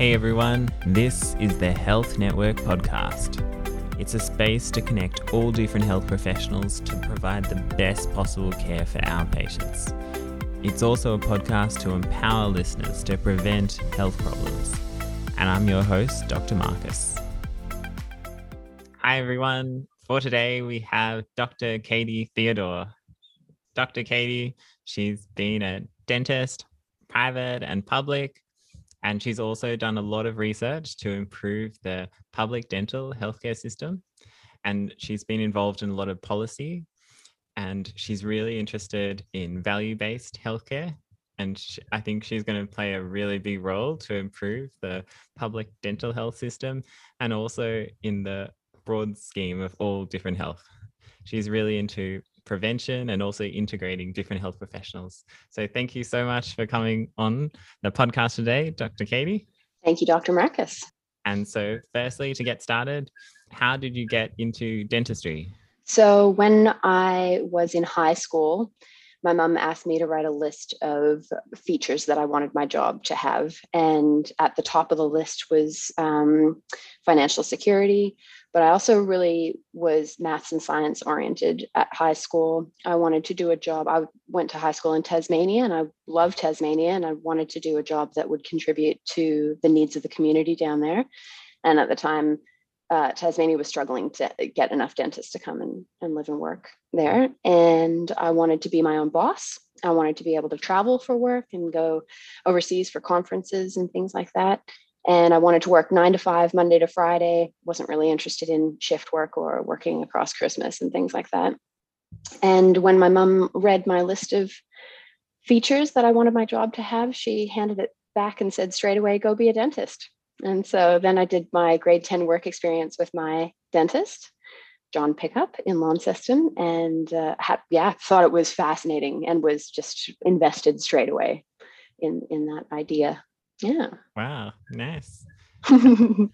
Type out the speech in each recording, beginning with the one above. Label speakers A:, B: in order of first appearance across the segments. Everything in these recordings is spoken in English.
A: Hey everyone, this is the Health Network podcast. It's a space to connect all different health professionals to provide the best possible care for our patients. It's also a podcast to empower listeners to prevent health problems. And I'm your host, Dr. Marcus. Hi everyone. For today, we have Dr. Katy Theodore. Dr. Katy, she's been a dentist, private and public, and she's also done a lot of research to improve the public dental healthcare system. And she's been involved in a lot of policy. And she's really interested in value based healthcare. And she, I think she's going to play a really big role to improve the public dental health system and also in the broad scheme of all different health. She's really into prevention and also integrating different health professionals. So thank you so much for coming on the podcast today, Dr. Katy.
B: Thank you, Dr. Marcus.
A: And so, firstly, to get started, how did you get into dentistry?
B: So, when I was in high school, my mom asked me to write a list of features that I wanted my job to have. And at the top of the list was um, financial security, but I also really was maths and science oriented at high school. I wanted to do a job. I went to high school in Tasmania and I loved Tasmania and I wanted to do a job that would contribute to the needs of the community down there. And at the time, uh, Tasmania was struggling to get enough dentists to come and, and live and work there. And I wanted to be my own boss. I wanted to be able to travel for work and go overseas for conferences and things like that. And I wanted to work nine to five, Monday to Friday. Wasn't really interested in shift work or working across Christmas and things like that. And when my mom read my list of features that I wanted my job to have, she handed it back and said straight away, go be a dentist. And so then I did my grade 10 work experience with my dentist, John Pickup in Launceston, and uh, yeah, thought it was fascinating and was just invested straight away in in that idea. Yeah.
A: Wow, nice. and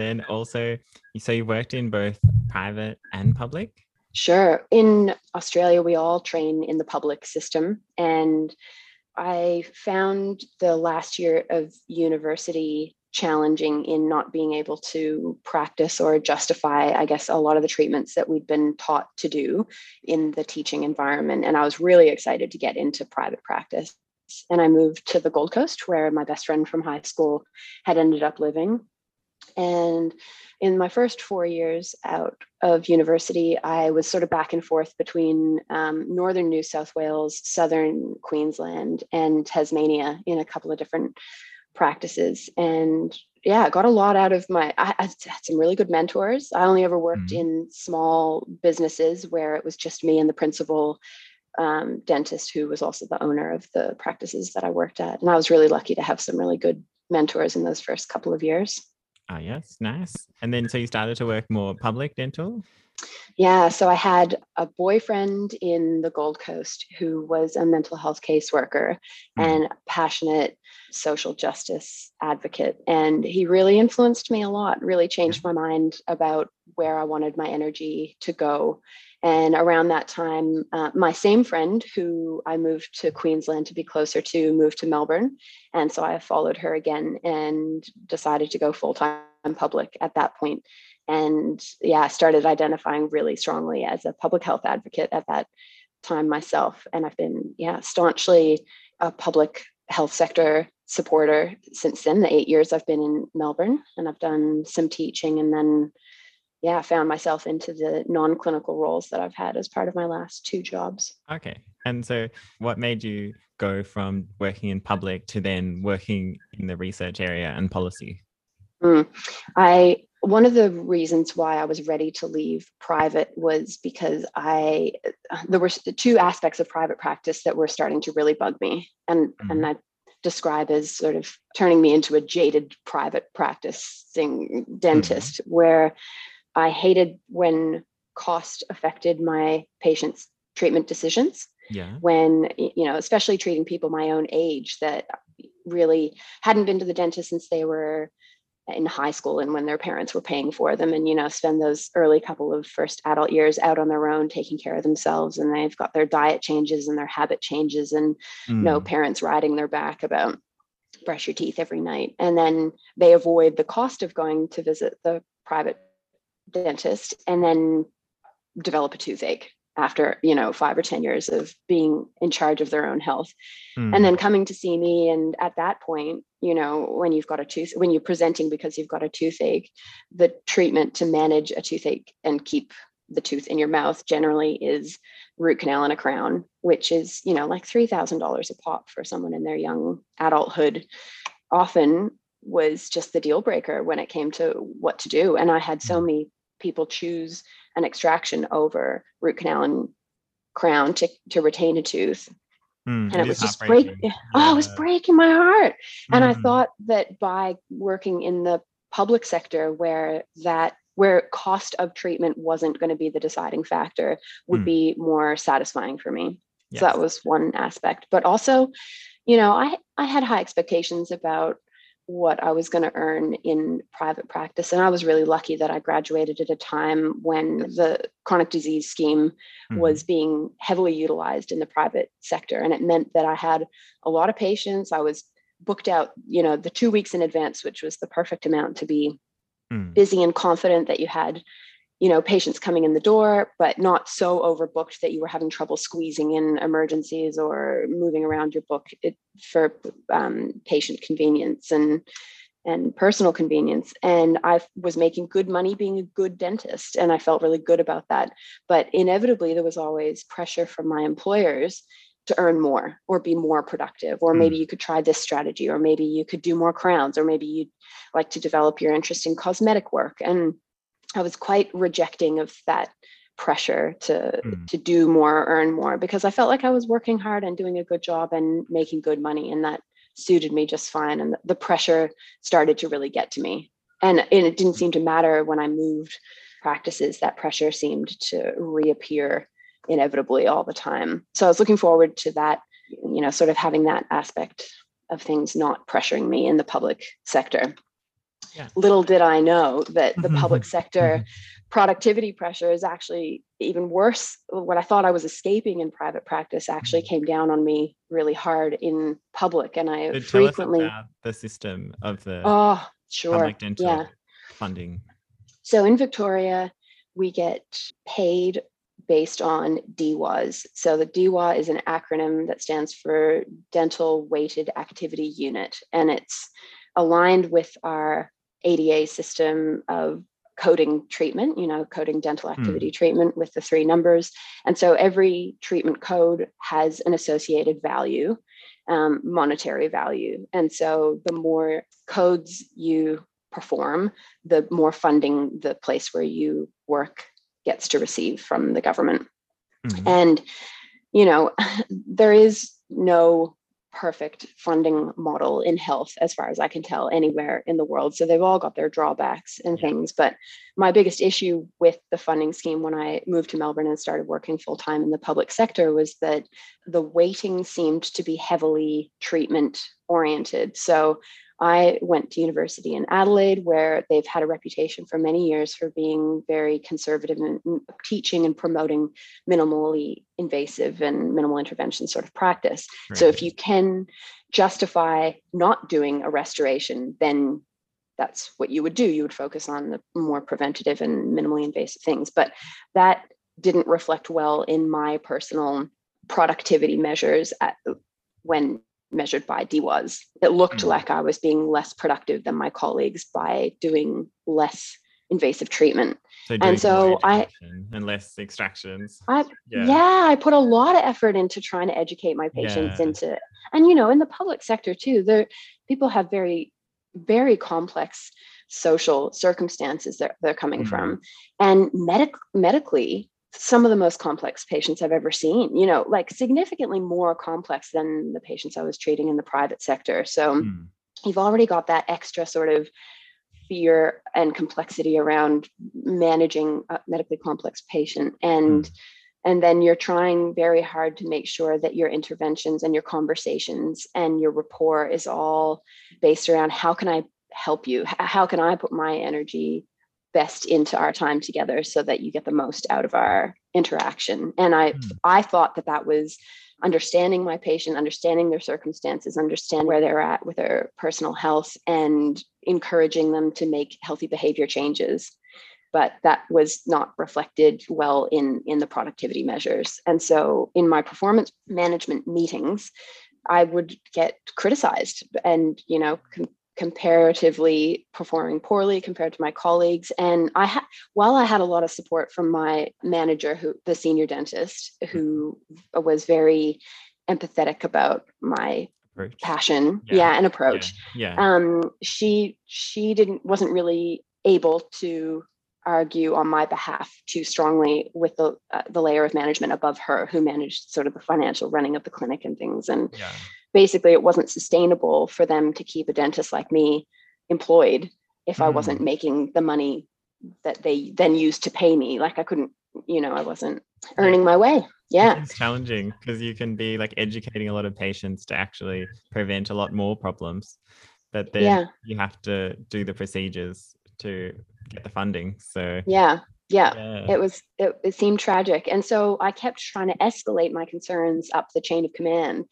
A: then also, so you worked in both private and public.
B: Sure. In Australia, we all train in the public system, and I found the last year of university challenging in not being able to practice or justify, I guess, a lot of the treatments that we'd been taught to do in the teaching environment. And I was really excited to get into private practice. And I moved to the Gold Coast, where my best friend from high school had ended up living. And in my first four years out of university, I was sort of back and forth between um, northern New South Wales, southern Queensland, and Tasmania in a couple of different practices and yeah I got a lot out of my i, I had some really good mentors i only ever worked mm-hmm. in small businesses where it was just me and the principal um, dentist who was also the owner of the practices that i worked at. And i was really lucky to have some really good mentors in those first couple of years.
A: Ah yes nice. And then so you started to work more public dental
B: yeah, so I had a boyfriend in the Gold Coast who was a mental health caseworker mm-hmm. and passionate social justice advocate. And he really influenced me a lot, really changed my mind about where I wanted my energy to go. And around that time, uh, my same friend who I moved to Queensland to be closer to moved to Melbourne. And so I followed her again and decided to go full time public at that point. And yeah started identifying really strongly as a public health advocate at that time myself. And i've been yeah staunchly a public health sector supporter since then. The eight years i've been in melbourne and i've done some teaching and then yeah found myself into the non-clinical roles that i've had as part of my last two jobs.
A: Okay. And so what made you go from working in public to then working in the research area and policy
B: mm. i one of the reasons why I was ready to leave private was because I there were two aspects of private practice that were starting to really bug me, and mm-hmm. and I describe as sort of turning me into a jaded private practicing dentist, mm-hmm. where I hated when cost affected my patients' treatment decisions.
A: Yeah.
B: When you know, especially treating people my own age that really hadn't been to the dentist since they were in high school and when their parents were paying for them and you know spend those early couple of first adult years out on their own taking care of themselves and they've got their diet changes and their habit changes and mm. no parents riding their back about brush your teeth every night. And then they avoid the cost of going to visit the private dentist and then develop a toothache after you know five or ten years of being in charge of their own health mm. and then coming to see me and at that point you know when you've got a tooth when you're presenting because you've got a toothache the treatment to manage a toothache and keep the tooth in your mouth generally is root canal and a crown which is you know like $3000 a pop for someone in their young adulthood often was just the deal breaker when it came to what to do and i had so hmm. many people choose an extraction over root canal and crown to, to retain a tooth. Mm, and it, it was just breaking. Yeah. Oh, it was breaking my heart. And mm. I hmm. thought that by working in the public sector where that where cost of treatment wasn't going to be the deciding factor would mm. be more satisfying for me. Yes. So that was one aspect. But also, you know, I I had high expectations about what I was going to earn in private practice. And I was really lucky that I graduated at a time when the chronic disease scheme mm-hmm. was being heavily utilized in the private sector. And it meant that I had a lot of patients. I was booked out, you know, the two weeks in advance, which was the perfect amount to be mm. busy and confident that you had you know patients coming in the door but not so overbooked that you were having trouble squeezing in emergencies or moving around your book it, for um, patient convenience and and personal convenience. And i was making good money being a good dentist and i felt really good about that. But inevitably there was always pressure from my employers to earn more or be more productive or maybe mm. you could try this strategy or maybe you could do more crowns or maybe you'd like to develop your interest in cosmetic work. And I was quite rejecting of that pressure to mm. to do more, earn more, because I felt like I was working hard and doing a good job and making good money, and that suited me just fine. And the pressure started to really get to me, and, and it didn't seem to matter when I moved practices. That pressure seemed to reappear inevitably all the time. So I was looking forward to that, you know, sort of having that aspect of things not pressuring me in the public sector. Yeah. Little did I know that the public sector productivity pressure is actually even worse. What I thought I was escaping in private practice actually mm-hmm. came down on me really hard in public. And I
A: so
B: frequently
A: the system of the
B: oh sure
A: public dental yeah. funding.
B: So in Victoria, we get paid based on DWAS. So the DWA is an acronym that stands for Dental Weighted Activity Unit, and it's aligned with our ADA system of coding treatment, you know, coding dental hmm. activity treatment with the three numbers. And so every treatment code has an associated value, um, monetary value. And so the more codes you perform, the more funding the place where you work gets to receive from the government. Mm. And, you know, there is no perfect funding model in health as far as i can tell anywhere in the world. So they've all got their drawbacks and things but my biggest issue with the funding scheme when i moved to melbourne and started working full time in the public sector was that the weighting seemed to be heavily treatment oriented so I went to university in Adelaide, where they've had a reputation for many years for being very conservative in mm, teaching and promoting minimally invasive and minimal intervention sort of practice. Right. So if you can justify not doing a restoration, then that's what you would do. You would focus on the more preventative and minimally invasive things. But that didn't reflect well in my personal productivity measures at, when measured by DWAS. It looked mm like I was being less productive than my colleagues by doing less invasive treatment.
A: So
B: and so I
A: and less extractions.
B: I yeah. yeah. I put a lot of effort into trying to educate my patients yeah. into and you know in the public sector too, there people have very very complex social circumstances that they're coming mm from. And medic medically, some of the most complex patients I've ever seen, you know, like significantly more complex than the patients I was treating in the private sector. So mm. you've already got that extra sort of fear and complexity around managing a medically complex patient and mm. and then you're trying very hard to make sure that your interventions and your conversations and your rapport is all based around how can I help you? How can I put my energy best into our time together so that you get the most out of our interaction. And i mm. i thought that that was understanding my patient understanding their circumstances understand where they're at with their personal health and encouraging them to make healthy behavior changes. But that was not reflected well in in the productivity measures. And so in my performance management meetings i would get criticized and you know com- comparatively performing poorly compared to my colleagues. And i had while i had a lot of support from my manager who the senior dentist who was very empathetic about my approach. passion. Yeah. yeah and approach.
A: Yeah. yeah.
B: Um she she didn't wasn't really able to argue on my behalf too strongly with the uh, the layer of management above her who managed sort of the financial running of the clinic and things. And
A: yeah
B: basically it wasn't sustainable for them to keep a dentist like me employed if mm. I wasn't making the money that they then used to pay me. Like I couldn't, you know, I wasn't earning my way. Yeah.
A: It's challenging because you can be like educating a lot of patients to actually prevent a lot more problems. But then yeah. you have to do the procedures to get the funding. So
B: yeah. Yeah, yeah. it was it, it seemed tragic and so i kept trying to escalate my concerns up the chain of command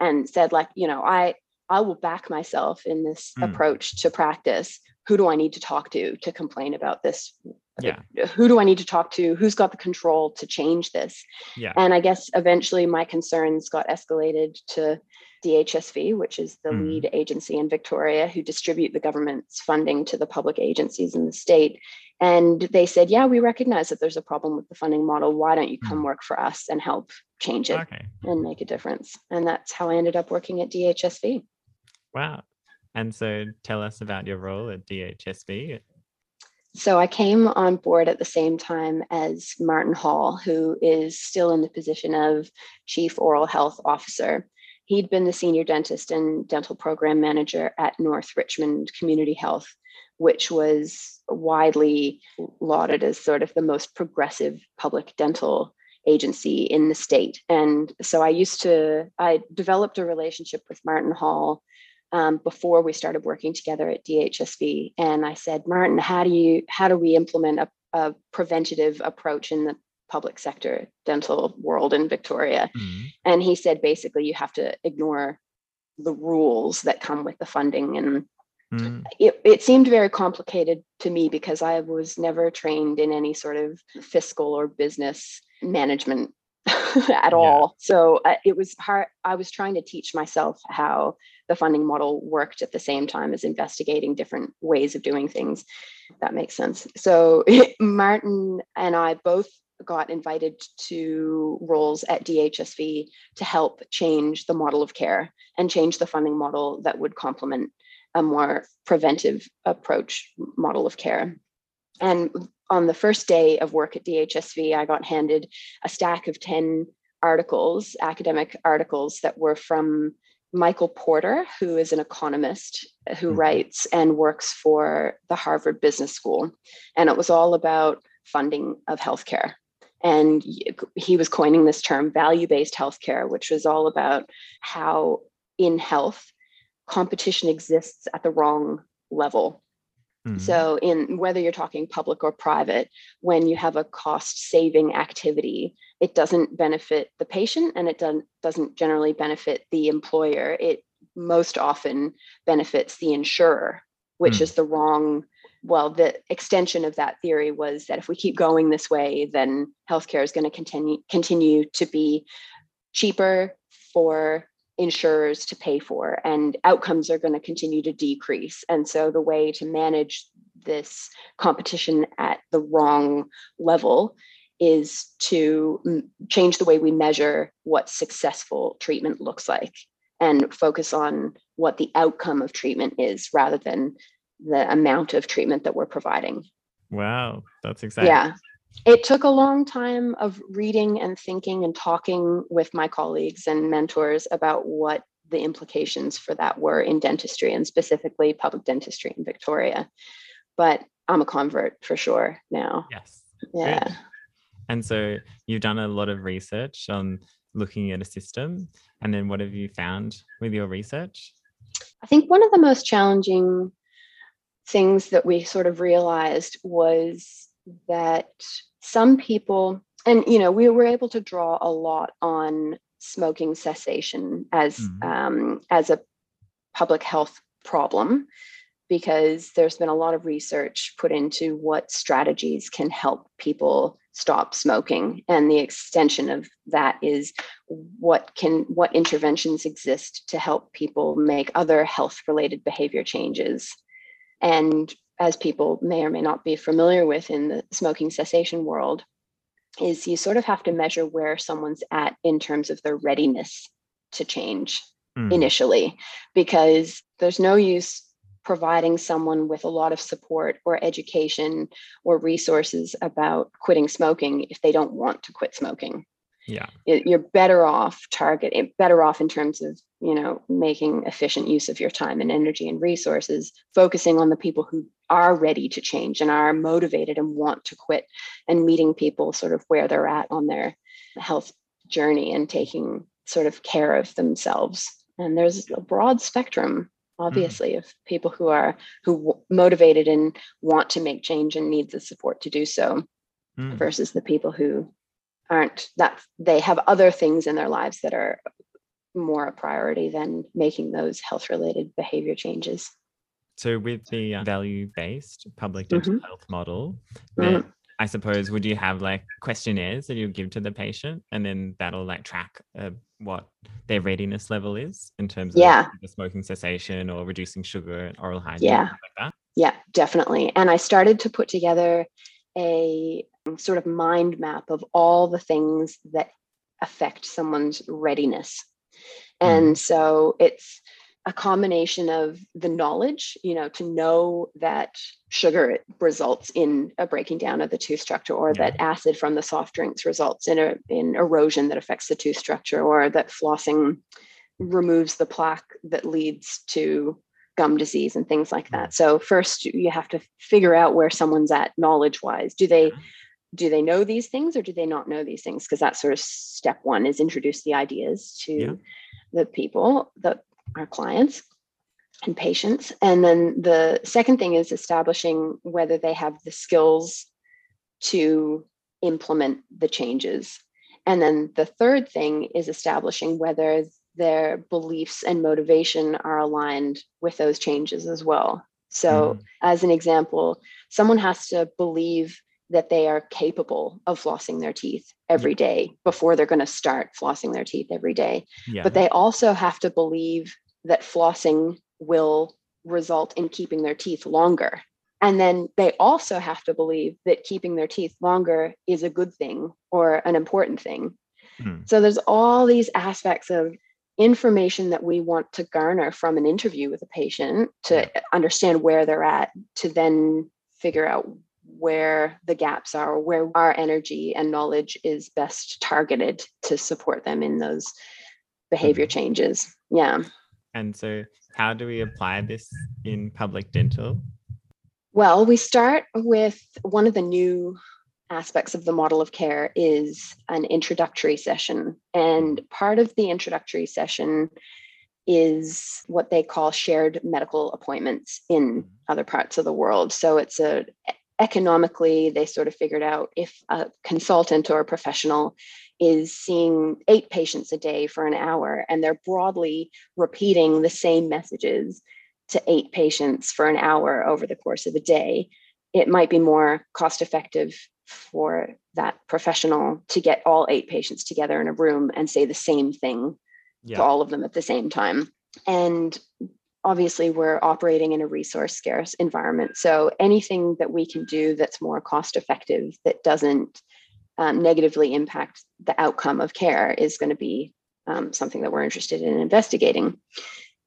B: and said like you know i i will back myself in this mm. approach to practice who do i need to talk to to complain about this
A: yeah
B: who do i need to talk to who's got the control to change this
A: yeah
B: and i guess eventually my concerns got escalated to DHSV, which is the mm. lead agency in Victoria who distribute the government's funding to the public agencies in the state. And they said, Yeah, we recognize that there's a problem with the funding model. Why don't you come mm. work for us and help change it
A: okay.
B: and make a difference? And that's how I ended up working at DHSV.
A: Wow. And so tell us about your role at DHSV.
B: So I came on board at the same time as Martin Hall, who is still in the position of Chief Oral Health Officer. He'd been the senior dentist and dental program manager at North Richmond Community Health, which was widely lauded as sort of the most progressive public dental agency in the state. And so I used to, I developed a relationship with Martin Hall um, before we started working together at DHSV. And I said, Martin, how do you, how do we implement a, a preventative approach in the public sector dental world in Victoria. Mm-hmm. And he said basically you have to ignore the rules that come with the funding. And mm-hmm. it, it seemed very complicated to me because I was never trained in any sort of fiscal or business management at all. So uh, it was hard. I was trying to teach myself how the funding model worked at the same time as investigating different ways of doing things. That makes sense. So Martin and I both got invited to roles at DHSV to help change the model of care and change the funding model that would complement a more preventive approach model of care. And on the first day of work at DHSV, I got handed a stack of 10 articles, academic articles that were from Michael Porter, who is an economist who mm-hmm. writes and works for the Harvard Business School. And it was all about funding of healthcare and he was coining this term value based healthcare, which was all about how in health competition exists at the wrong level. Mm-hmm. So, in whether you're talking public or private, when you have a cost saving activity, it doesn't benefit the patient and it doesn't, doesn't generally benefit the employer. It most often benefits the insurer, which mm-hmm. is the wrong well, the extension of that theory was that if we keep going this way, then healthcare is going to continue continue to be cheaper for insurers to pay for, and outcomes are going to continue to decrease. And so, the way to manage this competition at the wrong level is to change the way we measure what successful treatment looks like and focus on what the outcome of treatment is rather than the amount of treatment that we're providing.
A: Wow, that's exciting.
B: Yeah. It took a long time of reading and thinking and talking with my colleagues and mentors about what the implications for that were in dentistry and specifically public dentistry in Victoria. But I'm a convert for sure now.
A: Yes.
B: Yeah.
A: Good. And so you've done a lot of research on looking at a system. And then what have you found with your research?
B: I think one of the most challenging things that we sort of realized was that some people and you know we were able to draw a lot on smoking cessation as mm. um, as a public health problem because there's been a lot of research put into what strategies can help people stop smoking and the extension of that is what can what interventions exist to help people make other health related behavior changes and as people may or may not be familiar with in the smoking cessation world is you sort of have to measure where someone's at in terms of their readiness to change mm. initially, because there's no use providing someone with a lot of support or education or resources about quitting smoking if they don't want to quit smoking
A: yeah
B: you're better off target eh, better off in terms of you know making efficient use of your time and energy and resources focusing on the people who are ready to change and are motivated and want to quit and meeting people sort of where they're at on their health journey and taking sort of care of themselves and there's a broad spectrum mm. obviously mm. of people who are who motivated and want to make change and need the support to do so mm. versus the people who aren't that they have other things in their lives that are more a priority than making those health related behavior changes.
A: So, with the uh, value based public dental mm-hmm. health model, mm-hmm. I suppose, would you have like questionnaires that you give to the patient and then that'll like track uh, what their readiness level is in terms of
B: yeah.
A: the smoking cessation or reducing sugar and oral hygiene?
B: Yeah.
A: Like that?
B: Yeah, definitely. And I started to put together a sort of mind map of all the things that affect someone's readiness. And mm. so it's a combination of the knowledge, you know, to know that sugar results in a breaking down of the tooth structure, or yeah. that acid from the soft drinks results in a in erosion that affects the tooth structure, or that flossing removes the plaque that leads to gum disease and things like that. Mm. So first you have to figure out where someone's at knowledge wise. Do they do they know these things or do they not know these things? Because that's sort of step one is introduce the ideas to yeah. the people, that our clients and patients. And then the second thing is establishing whether they have the skills to implement the changes. And then the third thing is establishing whether their beliefs and motivation are aligned with those changes as well. So, mm. as an example, someone has to believe that they are capable of flossing their teeth every day before they're going to start flossing their teeth every day. Yeah. But they also have to believe that flossing will result in keeping their teeth longer. And then they also have to believe that keeping their teeth longer is a good thing or an important thing. Mm. So there's all these aspects of information that we want to garner from an interview with a patient to yeah. understand where they're at to then figure out where the gaps are where our energy and knowledge is best targeted to support them in those behavior mm-hmm. changes yeah
A: and so how do we apply this in public dental
B: well we start with one of the new aspects of the model of care is an introductory session. And part of the introductory session is what they call shared medical appointments in other parts of the world. So it's a economically they sort of figured out if a consultant or a professional is seeing eight patients a day for an hour and they're broadly repeating the same messages to eight patients for an hour over the course of a day it might be more cost effective for that professional to get all eight patients together in a room and say the same thing yeah. to all of them at the same time. And obviously, we're operating in a resource scarce environment. So anything that we can do that's more cost effective, that doesn't um, negatively impact the outcome of care, is going to be um, something that we're interested in investigating.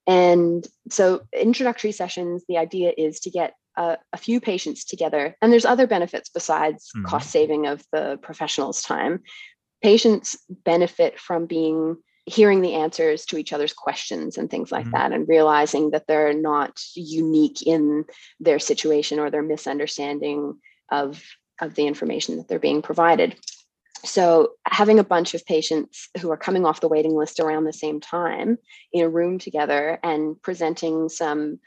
B: And so, introductory sessions, the idea is to get a, a few patients together. And there's other benefits besides mm-hmm. cost saving of the professional's time. Patients benefit from being hearing the answers to each other's questions and things like mm-hmm. that and realizing that they're not unique in their situation or their misunderstanding of of the information that they're being provided so having a bunch of patients who are coming off the waiting list around the same time in a room together and presenting some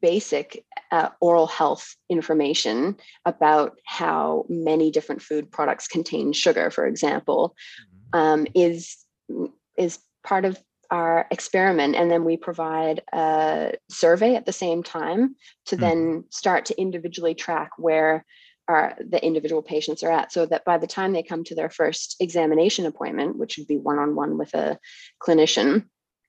B: basic uh, oral health information about how many different food products contain sugar, for example, mm-hmm. um, is is part of our experiment and then we provide a survey at the same time to mm. then start to individually track where our the individual patients are at so that by the time they come to their first examination appointment which would be one-on-one with a clinician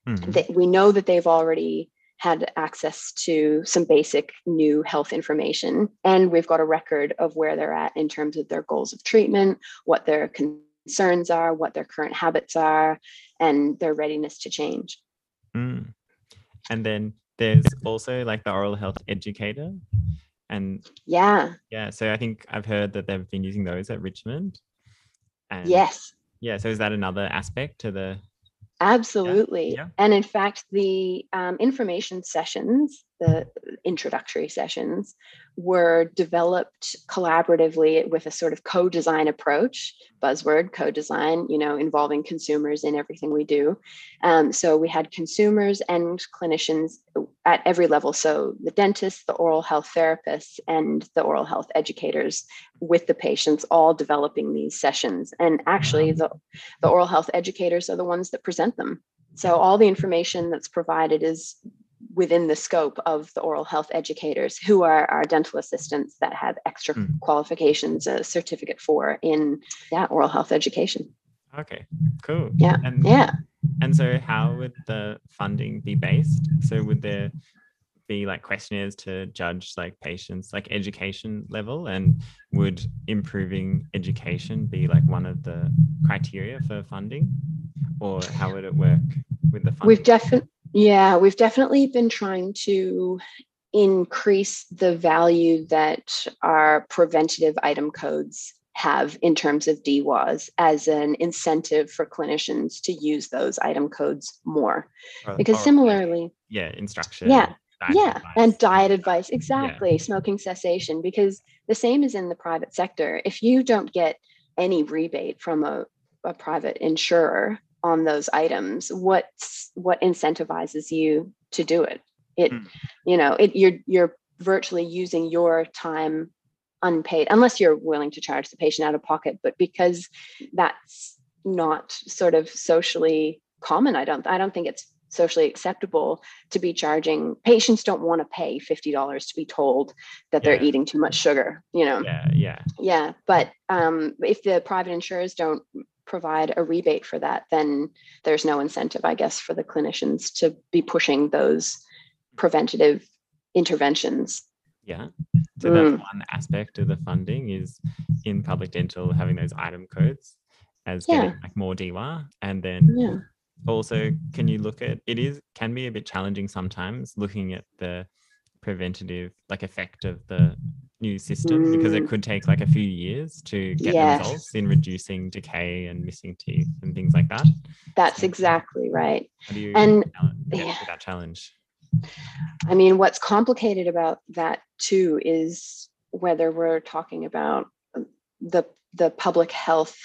B: mm. that we know that they've already had access to some basic new health information. And we've got a record of where they're at in terms of their goals of treatment, what their concerns are, what their current habits are, and their readiness to change.
A: Mm. And then there's also like the oral health educator. And
B: yeah.
A: Yeah. So I think I've heard that they've been using those at Richmond.
B: And yes.
A: Yeah. So is that another aspect to the
B: Absolutely. Yeah. Yeah. And in fact, the um, information sessions, the introductory sessions, were developed collaboratively with a sort of co-design approach buzzword co-design you know involving consumers in everything we do um, so we had consumers and clinicians at every level. So the dentists the oral health therapists and the oral health educators with the patients all developing these sessions. And actually the, the oral health educators are the ones that present them. So all the information that's provided is within the scope of the oral health educators who are our dental assistants that have extra mm. qualifications a certificate for in yeah oral health education
A: okay cool.
B: Yeah
A: and,
B: yeah.
A: and so how would the funding be based? So would there be like questionnaires to judge like patients like education level? And would improving education be like one of the criteria for funding? Or how would it work with the funding?
B: we've definitely yeah, we've definitely been trying to increase the value that our preventative item codes have in terms of DWAS as an incentive for clinicians to use those item codes more. Or, because or, similarly,
A: yeah, instruction.
B: Yeah. Yeah, advice. and diet advice. Exactly. Yeah. Smoking cessation. Because the same is in the private sector. If you don't get any rebate from a, a private insurer, on those items what's what incentivizes you to do it it mm. you know it you're you're virtually using your time unpaid unless you're willing to charge the patient out of pocket but because that's not sort of socially common i don't i don't think it's socially acceptable to be charging patients don't want to pay $50 to be told that they're eating too much sugar you know
A: yeah yeah
B: yeah but um, if the private insurers don't provide a rebate for that, then there's no incentive, I guess, for the clinicians to be pushing those preventative interventions.
A: Yeah. So that's mm. one aspect of the funding is in public dental having those item codes as yeah. getting like more DWA. And then yeah. also can you look at it is can be a bit challenging sometimes looking at the preventative like effect of the new system mm. because it mm. could take like a few years to get yes. results in reducing decay and missing teeth and things like that.
B: That's so, exactly right. and
A: yeah. that challenge?
B: I mean, what's complicated about that too is whether we're talking about the the public health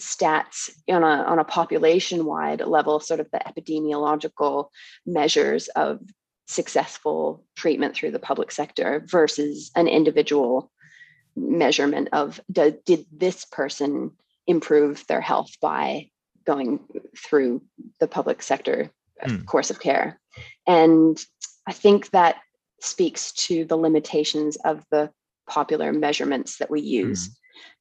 B: stats on a on a population wide level, sort of the epidemiological measures of successful treatment through the public sector versus an individual measurement of do, did this person improve their health by going through the public sector mm. course of care and i think that speaks to the limitations of the popular measurements that we use mm.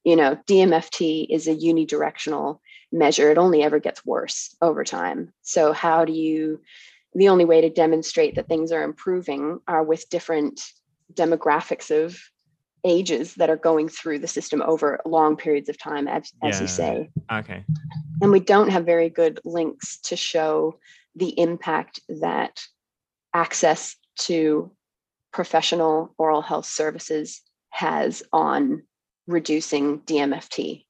B: you know dmft is a unidirectional measure it only ever gets worse over time so how do you the only way to demonstrate that things are improving are with different demographics of ages that are going through the system over long periods of time as, as yeah. you say
A: okay
B: and we don't have very good links to show the impact that access to professional oral health services has on reducing dmft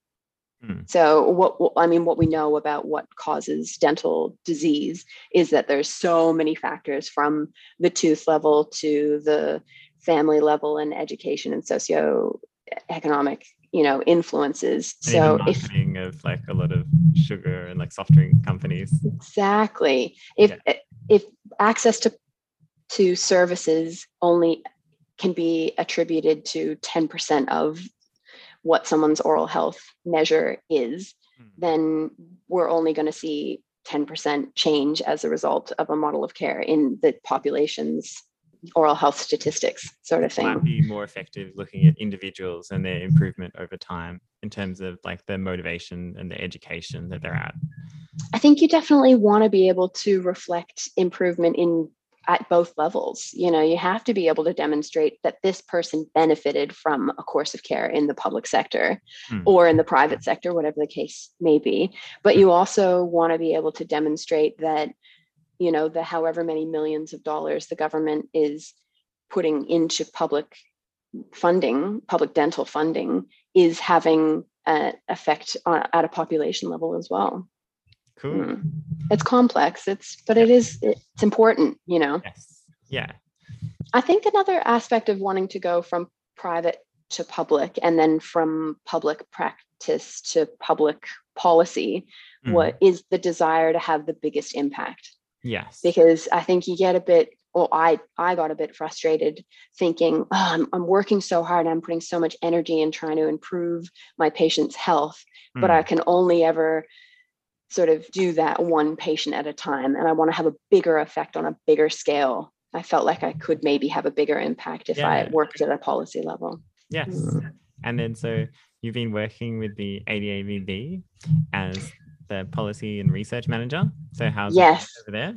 B: Hmm. So what I mean, what we know about what causes dental disease is that there's so many factors from the tooth level to the family level and education and socio-economic, you know, influences.
A: And
B: so
A: if of like a lot of sugar and like soft drink companies.
B: Exactly. If yeah. if access to to services only can be attributed to 10% of what someone's oral health measure is, mm. then we're only going to see 10% change as a result of a model of care in the population's oral health statistics sort of thing.
A: Might be more effective looking at individuals and their improvement over time in terms of like their motivation and the education that they're at.
B: I think you definitely want to be able to reflect improvement in at both levels. You know, you have to be able to demonstrate that this person benefited from a course of care in the public sector mm. or in the private sector, whatever the case may be. But you also want to be able to demonstrate that, you know, the however many millions of dollars the government is putting into public funding, public dental funding, is having an effect on, at a population level as well.
A: Cool. Mm.
B: It's complex. It's but it is it's important, you know.
A: Yes. Yeah.
B: I think another aspect of wanting to go from private to public and then from public practice to public policy mm. what is the desire to have the biggest impact.
A: Yes.
B: Because I think you get a bit well, I I got a bit frustrated thinking, oh, I'm, I'm working so hard, I'm putting so much energy in trying to improve my patient's health, mm. but I can only ever sort of do that one patient at a time and I want to have a bigger effect on a bigger scale. I felt like I could maybe have a bigger impact if yeah. I worked at a policy level.
A: Yes. Mm. And then so you've been working with the ADAVB as the policy and research manager. So how's
B: yes.
A: over there?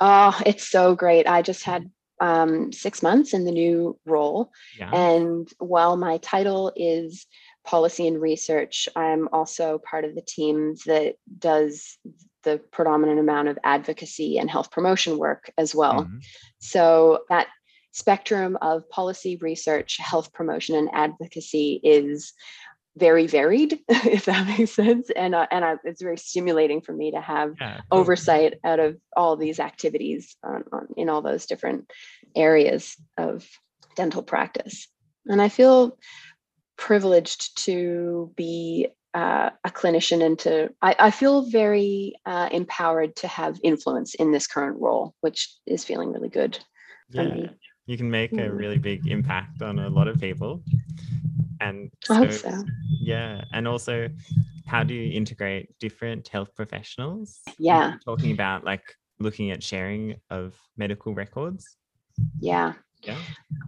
B: Oh, it's so great. I just had um, six months in the new role. Yeah. And while my title is policy and research, I'm also part of the team that does the predominant amount of advocacy and health promotion work as well. Mm-hmm. So that spectrum of policy research, health promotion, and advocacy is very varied, if that makes sense. And uh, and I, it's very stimulating for me to have yeah, oversight out of all these activities on, on, in all those different areas of dental practice. And I feel privileged to be uh, a clinician and to I, I feel very uh, empowered to have influence in this current role, which is feeling really good
A: yeah. for me. You can make a mm. really big impact on a lot of people. And
B: so, I hope so.
A: yeah. And also how do you integrate different health professionals?
B: Yeah.
A: Talking about like looking at sharing of medical records.
B: Yeah.
A: Yeah.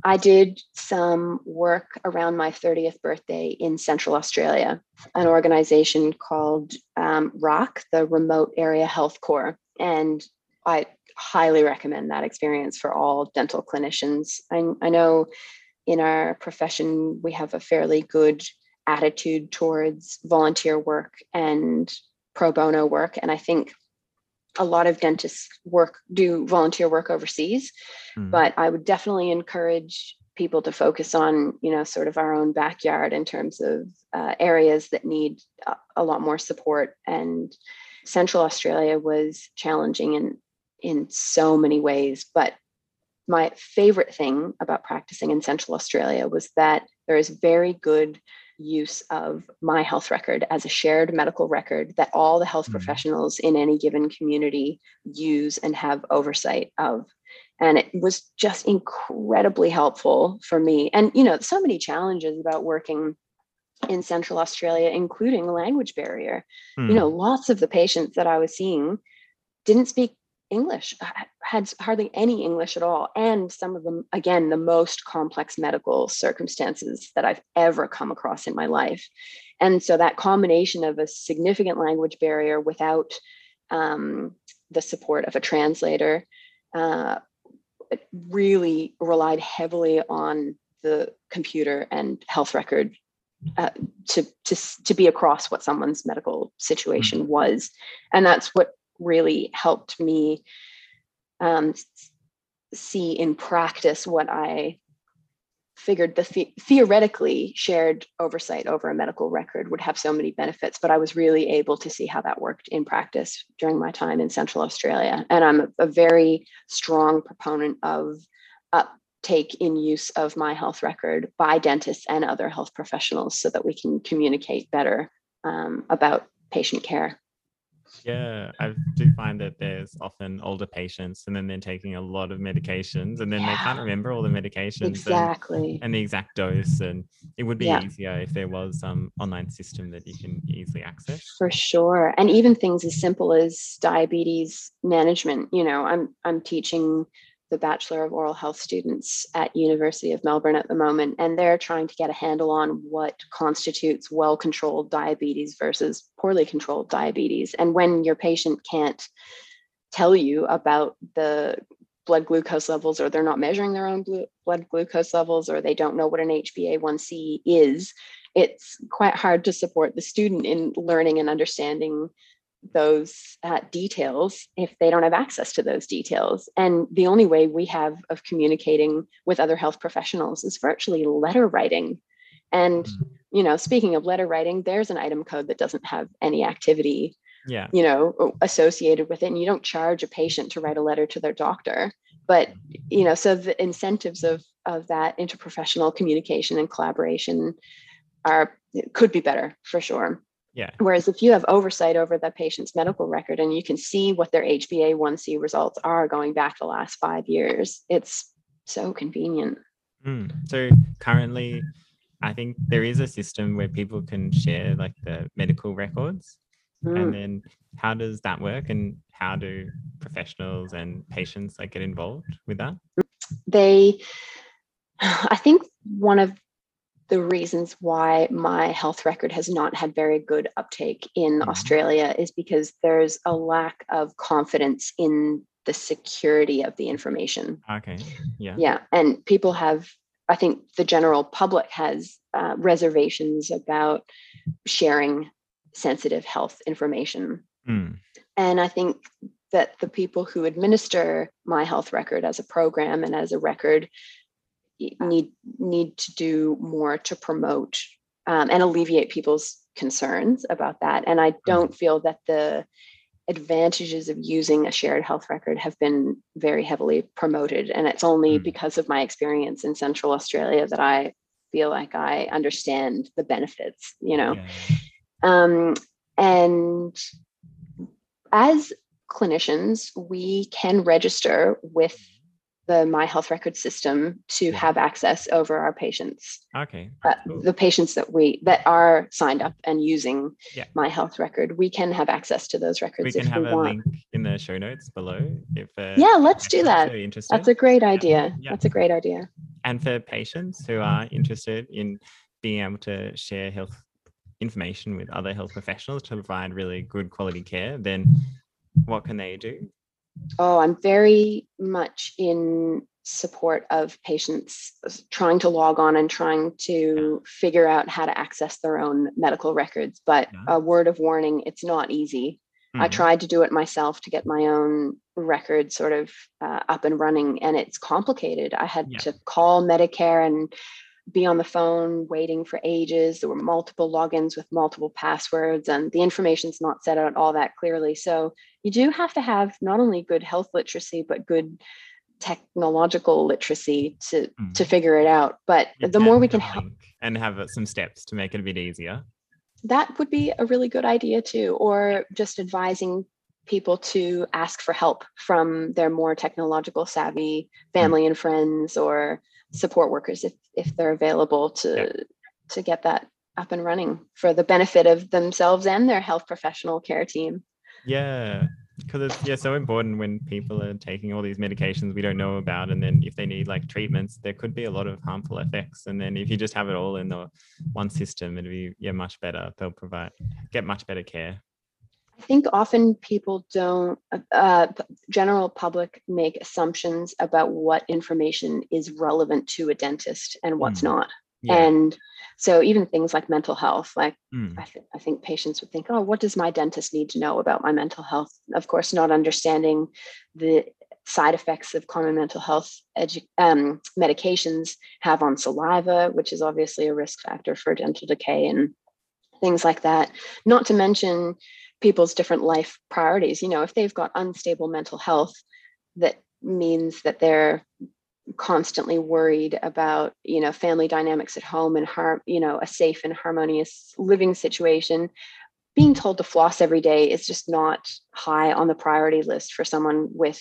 B: I did some work around my 30th birthday in Central Australia, an organization called um, RAC, the Remote Area Health Corps. And I highly recommend that experience for all dental clinicians. I, I know in our profession, we have a fairly good attitude towards volunteer work and pro bono work. And I think a lot of dentists work do volunteer work overseas mm. but i would definitely encourage people to focus on you know sort of our own backyard in terms of uh, areas that need a, a lot more support and central australia was challenging in in so many ways but my favorite thing about practicing in central australia was that there is very good use of my health record as a shared medical record that all the health mm-hmm. professionals in any given community use and have oversight of and it was just incredibly helpful for me and you know so many challenges about working in central australia including language barrier mm. you know hmm. lots of the patients that i was seeing didn't speak English, had hardly any English at all. And some of them, again, the most complex medical circumstances that I've ever come across in my life. And so that combination of a significant language barrier without um, the support of a translator uh, really relied heavily on the computer and health record uh, to to to be across what someone's medical situation mm-hmm. was, and that's what really helped me um, see in practice what I figured the, the theoretically shared oversight over a medical record would have so many benefits, but I was really able to see how that worked in practice during my time in Central Australia. And I'm a, very strong proponent of uptake in use of my health record by dentists and other health professionals so that we can communicate better um, about patient care.
A: Yeah, I do find that there's often older patients and then they're taking a lot of medications and then yeah. they can't remember all the medications
B: exactly
A: and, and the exact dose. And it would be yeah. easier if there was some online system that you can easily access.
B: For sure. And even things as simple as diabetes management. You know, I'm I'm teaching the Bachelor of Oral Health students at University of Melbourne at the moment, and they're trying to get a handle on what constitutes well-controlled diabetes versus poorly controlled diabetes. And when your patient can't tell you about the blood glucose levels, or they're not measuring their own blood glucose levels, or they don't know what an HbA1c is, it's quite hard to support the student in learning and understanding those uh, details if they don't have access to those details. And the only way we have of communicating with other health professionals is virtually letter writing. And, mm. you know, speaking of letter writing, there's an item code that doesn't have any activity,
A: yeah.
B: you know, associated with it. And you don't charge a patient to write a letter to their doctor. But, you know, so the incentives of of that interprofessional communication and collaboration are could be better for sure.
A: Yeah.
B: Whereas if you have oversight over the patient's medical record and you can see what their HbA1c results are going back the last five years, it's so convenient.
A: Mm. So currently, I think there is a system where people can share like the medical records. Mm. And then how does that work and how do professionals and patients like get involved with that?
B: They I think one of the reasons why my health record has not had very good uptake in mm-hmm. Australia is because there's a lack of confidence in the security of the information.
A: Okay. Yeah.
B: Yeah. And people have, I think the general public has uh, reservations about sharing sensitive health information.
A: Mm.
B: And I think that the people who administer my health record as a program and as a record need need to do more to promote um, and alleviate people's concerns about that. And I don't feel that the advantages of using a shared health record have been very heavily promoted. And it's only mm. because of my experience in Central Australia that I feel like I understand the benefits, you know. Yeah. Um, and as clinicians, we can register with the my health record system to yeah. have access over our patients
A: okay
B: uh, cool. the patients that we that are signed up and using yeah. my health record we can have access to those records
A: we can have
B: we
A: a
B: want.
A: link in the show notes below if uh,
B: yeah let's do that that's a great idea yeah. that's a great idea
A: and for patients who are interested in being able to share health information with other health professionals to provide really good quality care then what can they do
B: Oh, I'm very much in support of patients trying to log on and trying to figure out how to access their own medical records. But yeah. a word of warning, it's not easy. Mm-hmm. I tried to do it myself to get my own record sort of uh, up and running, and it's complicated. I had yeah. to call Medicare and be on the phone waiting for ages. There were multiple logins with multiple passwords, and the information's not set out all that clearly. So you do have to have not only good health literacy, but good technological literacy to mm. to figure it out. But you the more we can help
A: and have some steps to make it a bit easier.
B: That would be a really good idea too, or just advising people to ask for help from their more technological savvy family mm. and friends or support workers if if they're available to yeah. to get that up and running for the benefit of themselves and their health professional care team.
A: Yeah, because it's yeah so important when people are taking all these medications we don't know about, and then if they need like treatments, there could be a lot of harmful effects. And then if you just have it all in the one system, it'd be yeah much better. They'll provide get much better care.
B: I think often people don't, uh, general public make assumptions about what information is relevant to a dentist and what's mm. not. Yeah. And so even things like mental health, like mm. I, th- I think patients would think, oh, what does my dentist need to know about my mental health? Of course, not understanding the side effects of common mental health edu- um, medications have on saliva, which is obviously a risk factor for dental decay and things like that. Not to mention people's different life priorities. You know, if they've got unstable mental health, that means that they're constantly worried about you know family dynamics at home and harm you know a safe and harmonious living situation being told to floss every day is just not high on the priority list for someone with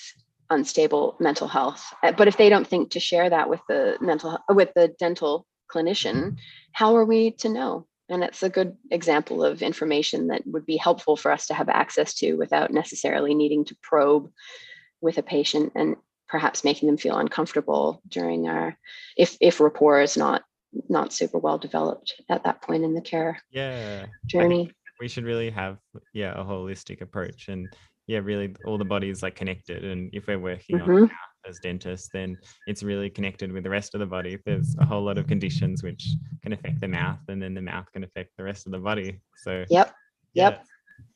B: unstable mental health. Uh, but if they don't think to share that with the mental with the dental clinician, how are we to know? And it's a good example of information that would be helpful for us to have access to without necessarily needing to probe with a patient and perhaps making them feel uncomfortable during our if if rapport is not not super well developed at that point in the care
A: yeah
B: journey
A: we should really have yeah a holistic approach and yeah really all the body is like connected and if we're working mm-hmm. on as dentists then it's really connected with the rest of the body. There's a whole lot of conditions which can affect the mouth and then the mouth can affect the rest of the body. So
B: yep yeah, yep.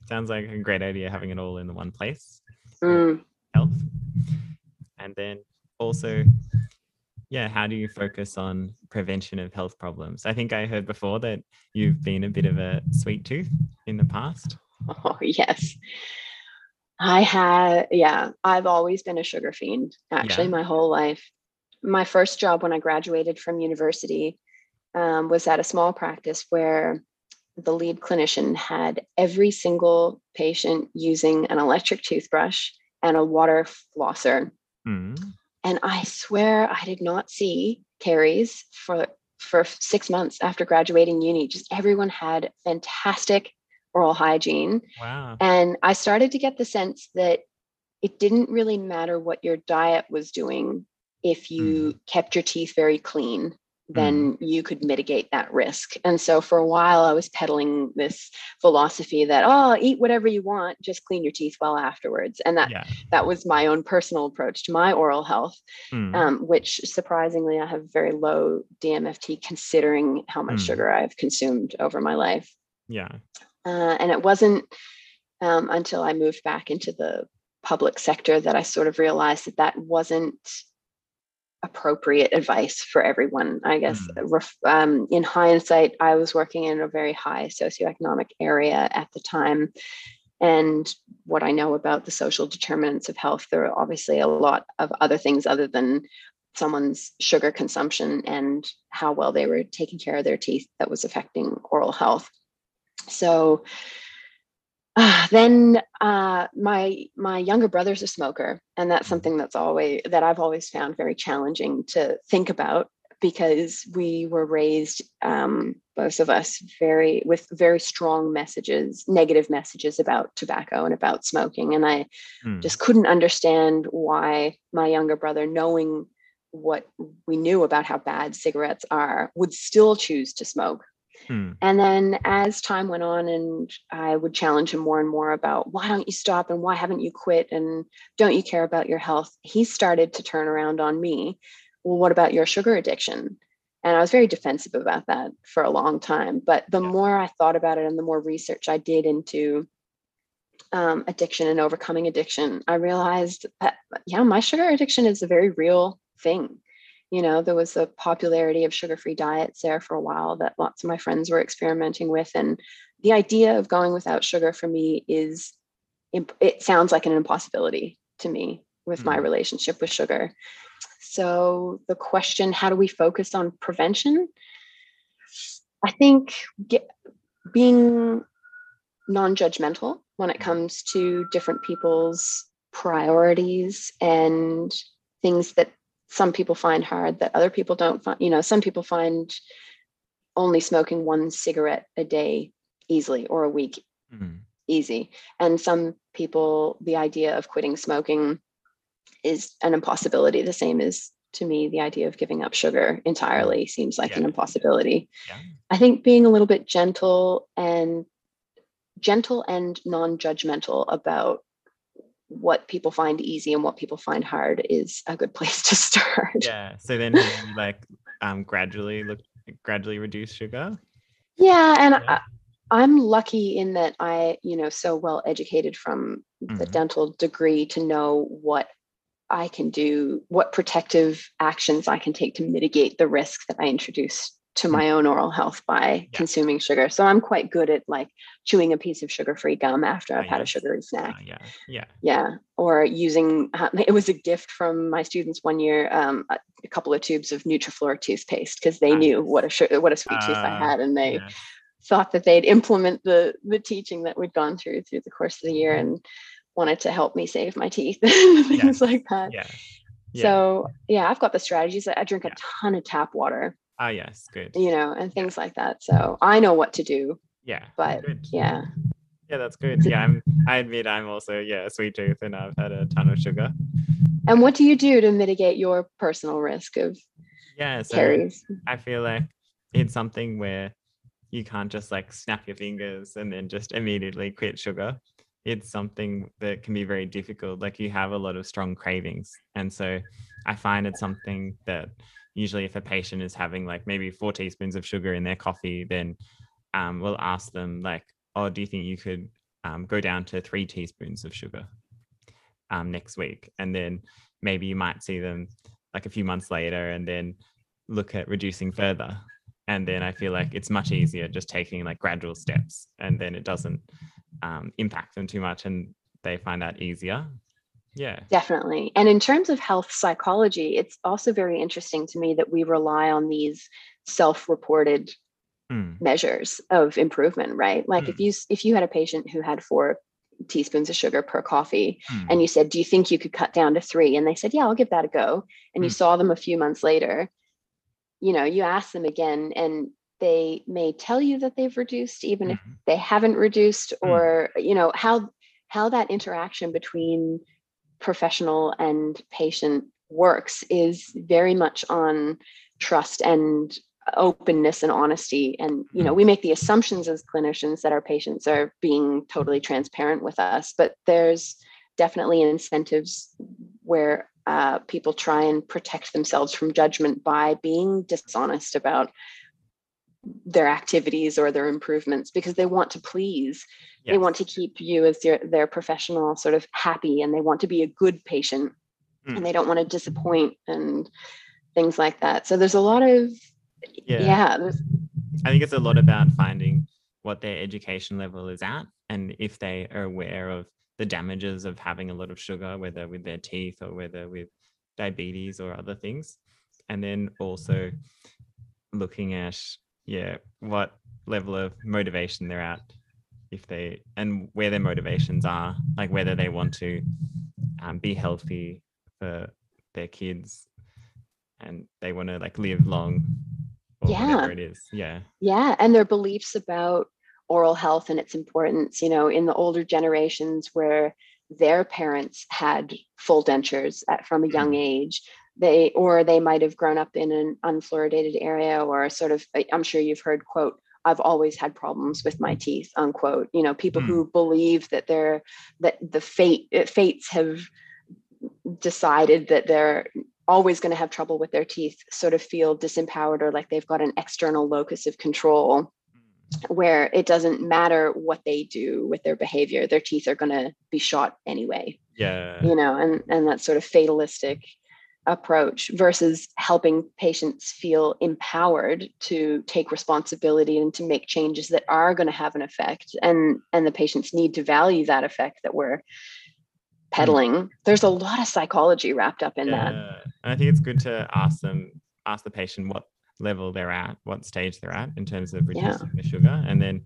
A: sounds like a great idea having it all in the one place.
B: Mm.
A: health and then also yeah how do you focus on prevention of health problems? I think i heard before that you've been a bit of a sweet tooth in the past.
B: Oh yes i had yeah i've always been a sugar fiend actually yeah. my whole life my first job when i graduated from university um, was at a small practice where the lead clinician had every single patient using an electric toothbrush and a water flosser
A: Mm.
B: And I swear I did not see caries for for six months after graduating uni. Just everyone had fantastic oral hygiene.
A: Wow.
B: And I started to get the sense that it didn't really matter what your diet was doing if you mm. kept your teeth very clean then mm. you could mitigate that risk. And so for a while, I was peddling this philosophy that oh, eat whatever you want, just clean your teeth well afterwards. And that yeah. that was my own personal approach to my oral health, mm. um, which surprisingly I have very low DMFT considering how much mm. sugar I've consumed over my life.
A: Yeah,
B: uh, and it wasn't um, until I moved back into the public sector that I sort of realized that that wasn't appropriate advice for everyone. I guess mm. um, in hindsight, I was working in a very high socioeconomic area at the time. And what I know about the social determinants of health, there are obviously a lot of other things other than someone's sugar consumption and how well they were taking care of their teeth that was affecting oral health. So uh, then uh, my my younger brother's a smoker, and that's something that's always that I've always found very challenging to think about because we were raised um, both of us very with very strong messages negative messages about tobacco and about smoking and i hmm. just couldn't understand why my younger brother knowing what we knew about how bad cigarettes are would still choose to smoke
A: Hmm.
B: And then as time went on, and I would challenge him more and more about why don't you stop and why haven't you quit and don't you care about your health? He started to turn around on me. Well, what about your sugar addiction? And I was very defensive about that for a long time. But the yeah. more I thought about it and the more research I did into um, addiction and overcoming addiction, I realized that, yeah, my sugar addiction is a very real thing you know there was a popularity of sugar-free diets there for a while that lots of my friends were experimenting with and the idea of going without sugar for me is it sounds like an impossibility to me with mm-hmm. my relationship with sugar so the question how do we focus on prevention i think get, being non-judgmental when it mm-hmm. comes to different people's priorities and things that some people find hard that other people don't find you know some people find only smoking one cigarette a day easily or a week
A: mm.
B: easy and some people the idea of quitting smoking is an impossibility the same as to me the idea of giving up sugar entirely seems like yeah. an impossibility
A: yeah.
B: i think being a little bit gentle and gentle and non-judgmental about what people find easy and what people find hard is a good place to start.
A: Yeah. So then you like um gradually look gradually reduce sugar.
B: Yeah, and yeah. I, am lucky in that I, you know, so well educated from the mm-hmm. dental degree to know what I can do, what protective actions I can take to mitigate the risk that I introduce to my own oral health by yeah. consuming sugar. So I'm quite good at like chewing a piece of sugar-free gum after I've had a sugary snack.
A: Uh, yeah, yeah,
B: yeah. Or using uh, it was a gift from my students one year, um, a, a, couple of tubes of Neutrafluor toothpaste because they knew what a what a sweet tooth I ah, had, and they. Yeah. thought that they'd implement the the teaching that we'd gone through through the course of the year and wanted to help me save my teeth things yes. like that
A: yeah.
B: yeah. so yeah i've got the strategies i drink a ton of tap water
A: oh yes good.
B: You know and things like that so i know what to do
A: yeah
B: but good. yeah.
A: Yeah that's good. Yeah i'm i admit i'm also yeah a sweet tooth and i've had a ton of sugar.
B: And what do you do to mitigate your personal risk of
A: yeah so
B: caries?
A: I feel like it's something where you can't just like snap your fingers and then just immediately quit sugar. It's something that can be very difficult like you have a lot of strong cravings and so i find it's something that usually if a patient is having like maybe four teaspoons of sugar in their coffee then um, we'll ask them like oh do you think you could um, go down to three teaspoons of sugar um, next week? And then maybe you might see them like a few months later and then look at reducing further. And then i feel like it's much easier just taking like gradual steps and then it doesn't um, impact them too much and they find that easier yeah
B: definitely and in terms of health psychology it's also very interesting to me that we rely on these self-reported mm. measures of improvement right like mm. if hmm. you if you had a patient who had four teaspoons of sugar per coffee mm. and you said do you think you could cut down to three and they said yeah i'll give that a go and you hmm. saw them a few months later you know you ask them again and they may tell you that they've reduced even mm-hmm. if they haven't reduced mm. or you know how how that interaction between professional and patient works is very much on trust and openness and honesty and you know mm. we make the assumptions as clinicians that our patients are being totally transparent with us but there's definitely incentives where uh, people try and protect themselves from judgment by being dishonest about their activities or their improvements because they want to please yes. they want to keep you as their, their professional sort of happy and they want to be a good patient mm. and they don't want to disappoint and things like that so there's a lot of yeah, yeah
A: i think it's a lot about finding what their education level is at and if they are aware of the damages of having a lot of sugar, whether with their teeth or whether with diabetes or other things. And then also looking at, yeah, what level of motivation they're at, if they, and where their motivations are, like whether they want to um, be healthy for their kids and they want to like live long or yeah. whatever it is. Yeah.
B: Yeah. And their beliefs about oral health and its importance you know in the older generations where their parents had full dentures at, from a young mm-hmm. age they or they might have grown up in an unfluoridated area or sort of i'm sure you've heard quote i've always had problems with my teeth unquote. You know people mm. who believe that they're that the fate uh, fates have decided that they're always going to have trouble with their teeth sort of feel disempowered or like they've got an external locus of control where it doesn't matter what they do with their behavior their teeth are going to be shot anyway.
A: Yeah.
B: You know and and that sort of fatalistic approach versus helping patients feel empowered to take responsibility and to make changes that are going to have an effect and and the patients need to value that effect that we're peddling mm. there's a lot of psychology wrapped up in yeah. that
A: and i think it's good to ask them ask the patient what level they're at, what stage they're at in terms of reducing yeah. the sugar. And then,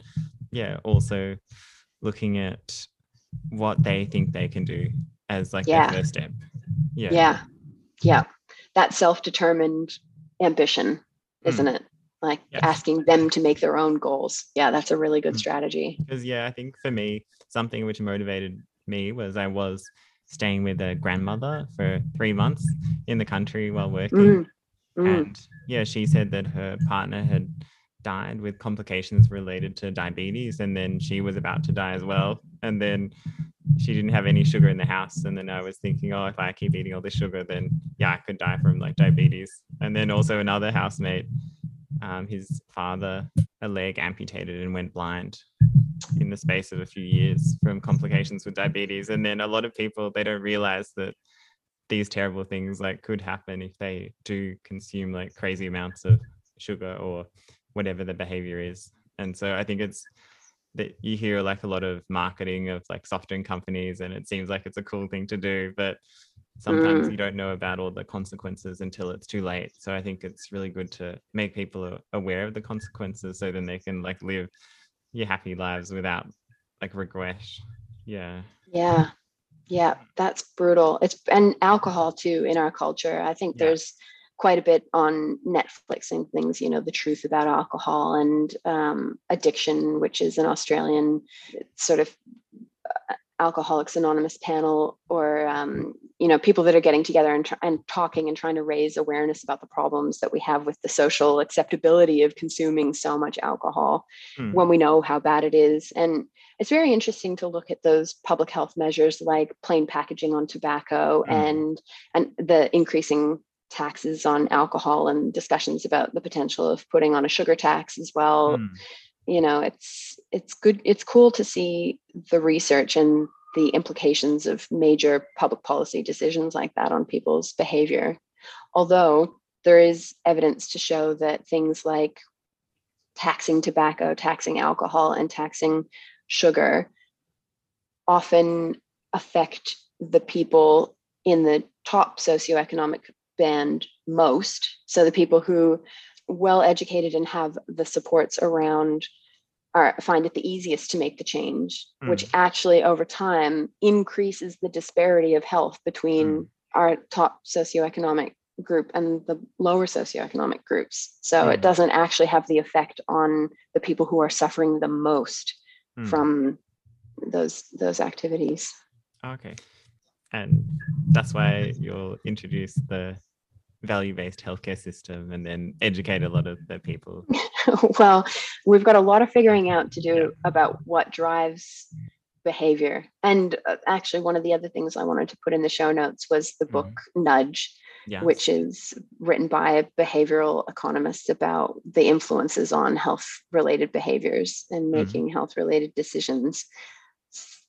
A: yeah, also looking at what they think they can do as like yeah. their first step.
B: Yeah. Yeah. Yeah. That self determined ambition, isn't mm. it? Like yes. asking them to make their own goals. Yeah, that's a really good mm. strategy.
A: Because, yeah, I think for me, something which motivated me was I was staying with a grandmother for three months in the country while working. Mm. Mm. And yeah, she said that her partner had died with complications related to diabetes and then she was about to die as well and then she didn't have any sugar in the house. And then i was thinking oh if i keep eating all this sugar then yeah i could die from like diabetes. And then also another housemate um, his father a leg amputated and went blind in the space of a few years from complications with diabetes. And then a lot of people they don't realize that these terrible things like could happen if they do consume like crazy amounts of sugar or whatever the behavior is. And so i think it's that you hear like a lot of marketing of like soft drink companies and it seems like it's a cool thing to do but sometimes
B: Mm.
A: you don't know about all the consequences until it's too late. So I think it's really good to make people aware of the consequences so then they can like live your happy lives without like regret. Yeah.
B: Yeah. Yeah, that's brutal. It's and alcohol too in our culture. I think
A: Yeah.
B: there's quite a bit on Netflix and things, you know, the truth about alcohol and um, addiction, which is an Australian sort of uh, Alcoholics Anonymous panel, or um, you know, people that are getting together and, and talking and trying to raise awareness about the problems that we have with the social acceptability of consuming so much alcohol
A: Hmm.
B: when we know how bad it is. And it's very interesting to look at those public health measures like plain packaging on tobacco
A: Mm.
B: and and the increasing taxes on alcohol and discussions about the potential of putting on a sugar tax as well
A: Hmm.
B: you know it's it's good it's cool to see the research and the implications of major public policy decisions like that on people's behavior although there is evidence to show that things like taxing tobacco taxing alcohol and taxing sugar often affect the people in the top socioeconomic band most so the people who well educated and have the supports around are find it the easiest to make the change which
A: Mm.
B: actually over time increases the disparity of health between
A: Mm.
B: our top socioeconomic group and the lower socioeconomic groups so
A: Mm.
B: it doesn't actually have the effect on the people who are suffering the most
A: Hmm.
B: from those those activities
A: Okay. And that's why you'll introduce the value based healthcare system and then educate a lot of the people.
B: well, we've got a lot of figuring out to do about what drives behavior. And uh, actually, one of the other things I wanted to put in the show notes was the book Nudge,
A: Yeah.
B: which is written by a behavioral economists about the influences on health related behaviors and
A: Mhm.
B: making health related decisions.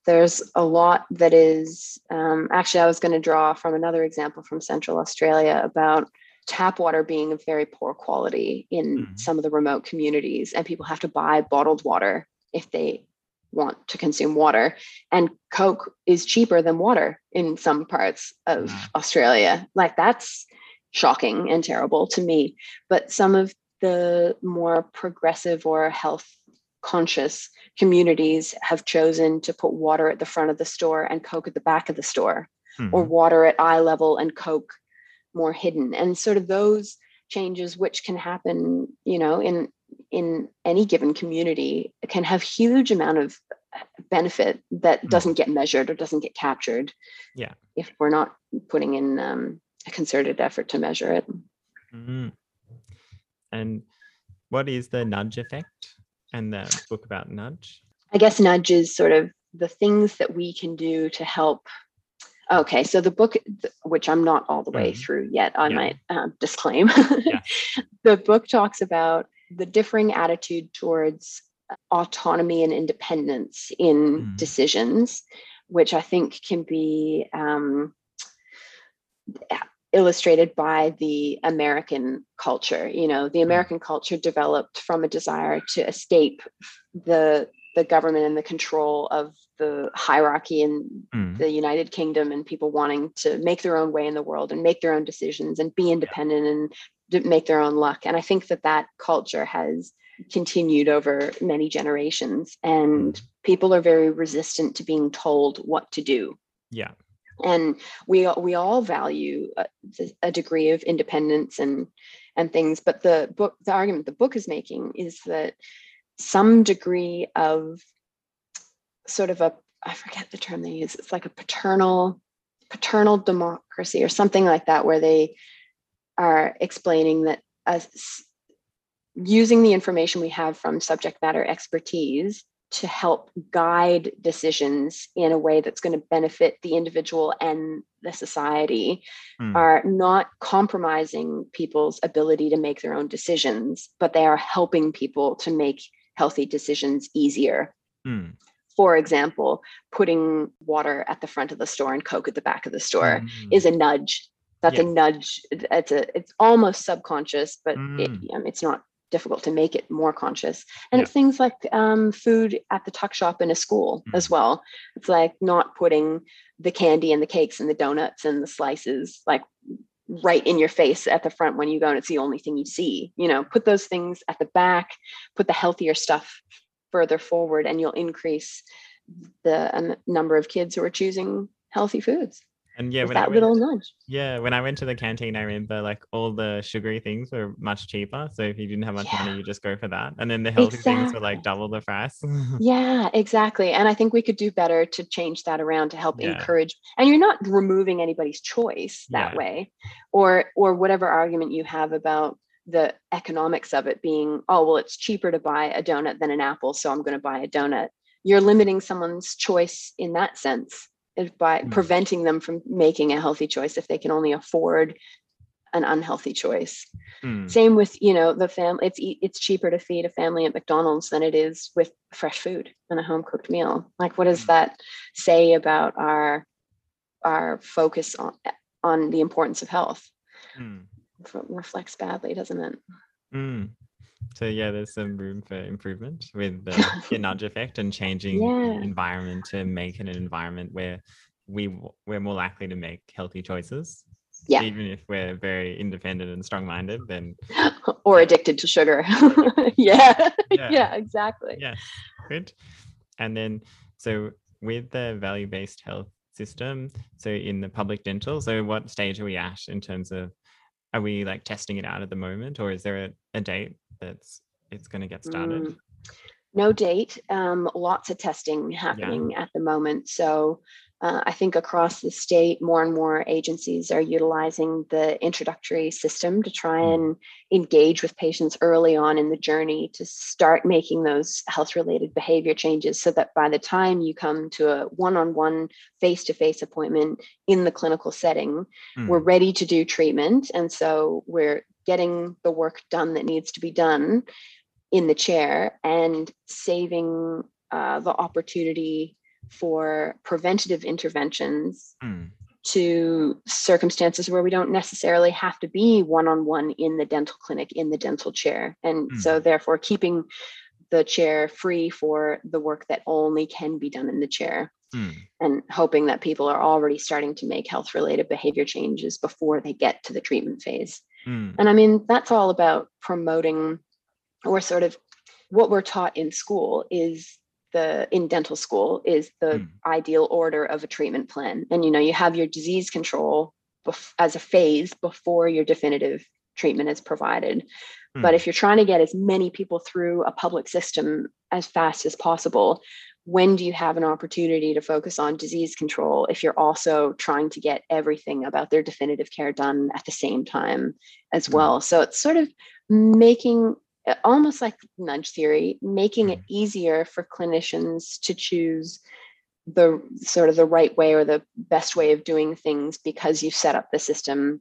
B: There's a lot that is um, actually, I was going to draw from another example from Central Australia about tap water being of very poor quality in
A: Mhm.
B: some of the remote communities, and people have to buy bottled water if they want to consume water. And Coke is cheaper than water in some parts of
A: Wow.
B: Australia. Like that's shocking and terrible to me. But some of the more progressive or health conscious communities have chosen to put water at the front of the store and Coke at the back of the store or
A: Mhm.
B: water at eye level and coke more hidden and sort of those changes which can happen you know in in any given community can have huge amount of benefit that
A: Mm.
B: doesn't get measured or doesn't get captured
A: Yeah.
B: if we're not putting in um, a concerted effort to measure it
A: Mhm. And what is the nudge effect and the book about nudge?
B: I guess nudge is sort of the things that we can do to help. Okay, so the book, which I'm not all the way
A: Mhm.
B: through yet, I
A: Yeah.
B: might um, disclaim.
A: Yeah.
B: the book talks about the differing attitude towards autonomy and independence in
A: Mhm.
B: decisions, which I think can be um, illustrated by the American culture. You know, the American culture developed from a desire to escape the the government and the control of the hierarchy in
A: Mm.
B: the United Kingdom and people wanting to make their own way in the world and make their own decisions and be independent and make their own luck. And I think that that culture has continued over many generations and people are very resistant to being told what to do
A: Yeah.
B: And we we all value a, a degree of independence and and things but the book the argument the book is making is that some degree of sort of a i forget the term they use it's like a paternal paternal democracy or something like that where they are explaining that us using the information we have from subject matter expertise to help guide decisions in a way that's going to benefit the individual and the society
A: Mm.
B: are not compromising people's ability to make their own decisions, but they are helping people to make healthy decisions easier.
A: Mm.
B: For example, putting water at the front of the store and Coke at the back of the store
A: Mm.
B: is a nudge. That's a nudge. It's a it's almost subconscious, but it,
A: Mm.
B: um, it's not difficult to make it more conscious. And
A: Yeah.
B: it's things like um, food at the tuck shop in a school as well. It's like not putting the candy and the cakes and the donuts and the slices like right in your face at the front when you go and it's the only thing you see. You know, put those things at the back, put the healthier stuff further forward, and you'll increase the um, number of kids who are choosing healthy foods.
A: And yeah, when I
B: that
A: went,
B: little nudge.
A: yeah, when I went to the canteen, I remember like all the sugary things were much cheaper. So if you didn't have much
B: Yeah.
A: money, you just go for that. And then the healthy things were like double the price.
B: Yeah, exactly. And I think we could do better to change that around to help
A: Yeah.
B: encourage. And you're not removing anybody's choice that
A: Yeah.
B: way, or or whatever argument you have about the economics of it being, oh well, it's cheaper to buy a donut than an apple, so I'm going to buy a donut. You're limiting someone's choice in that sense by
A: Mm.
B: preventing them from making a healthy choice if they can only afford an unhealthy choice
A: Mm,
B: same with you know the family it's it's cheaper to feed a family at mcdonald's than it is with fresh food and a home cooked meal like what does
A: Mm.
B: that say about our our focus on on the importance of health
A: mm,
B: reflects badly doesn't it
A: mm. So yeah, there's some room for improvement with the yeah, nudge effect and changing
B: Yeah.
A: the environment to make it an environment where we we're more likely to make healthy choices.
B: Yeah.
A: Even if we're very independent and strong-minded, then
B: or addicted to sugar yeah
A: Yeah.
B: yeah exactly
A: yes, good. And then so with the value-based health system, so in the public dental, so what stage are we at in terms of are we like testing it out at the moment, or is there a, a date that's it's going to get started?
B: Mm. No date. Um, lots of testing happening at the moment. So uh, I think across the state, more and more agencies are utilizing the introductory system to try
A: Mm.
B: and engage with patients early on in the journey to start making those health related behavior changes so that by the time you come to a one on one face to face appointment in the clinical setting,
A: Mm,
B: we're ready to do treatment and so we're getting the work done that needs to be done in the chair and saving uh, the opportunity for preventative interventions
A: mm,
B: to circumstances where we don't necessarily have to be one-on-one in the dental clinic in the dental chair and
A: Mm.
B: so therefore keeping the chair free for the work that only can be done in the chair
A: mm,
B: and hoping that people are already starting to make health related behavior changes before they get to the treatment phase.
A: Mm,
B: And I mean, that's all about promoting or sort of what we're taught in school is the in dental school is the
A: Mm.
B: ideal order of a treatment plan. And you know, you have your disease control bef- as a phase before your definitive treatment is provided. But
A: Mm.
B: if you're trying to get as many people through a public system as fast as possible, when do you have an opportunity to focus on disease control if you're also trying to get everything about their definitive care done at the same time as
A: Mm.
B: well? So it's sort of making uh, almost like nudge theory, making it
A: Mm.
B: easier for clinicians to choose the sort of the right way or the best way of doing things because you've set up the system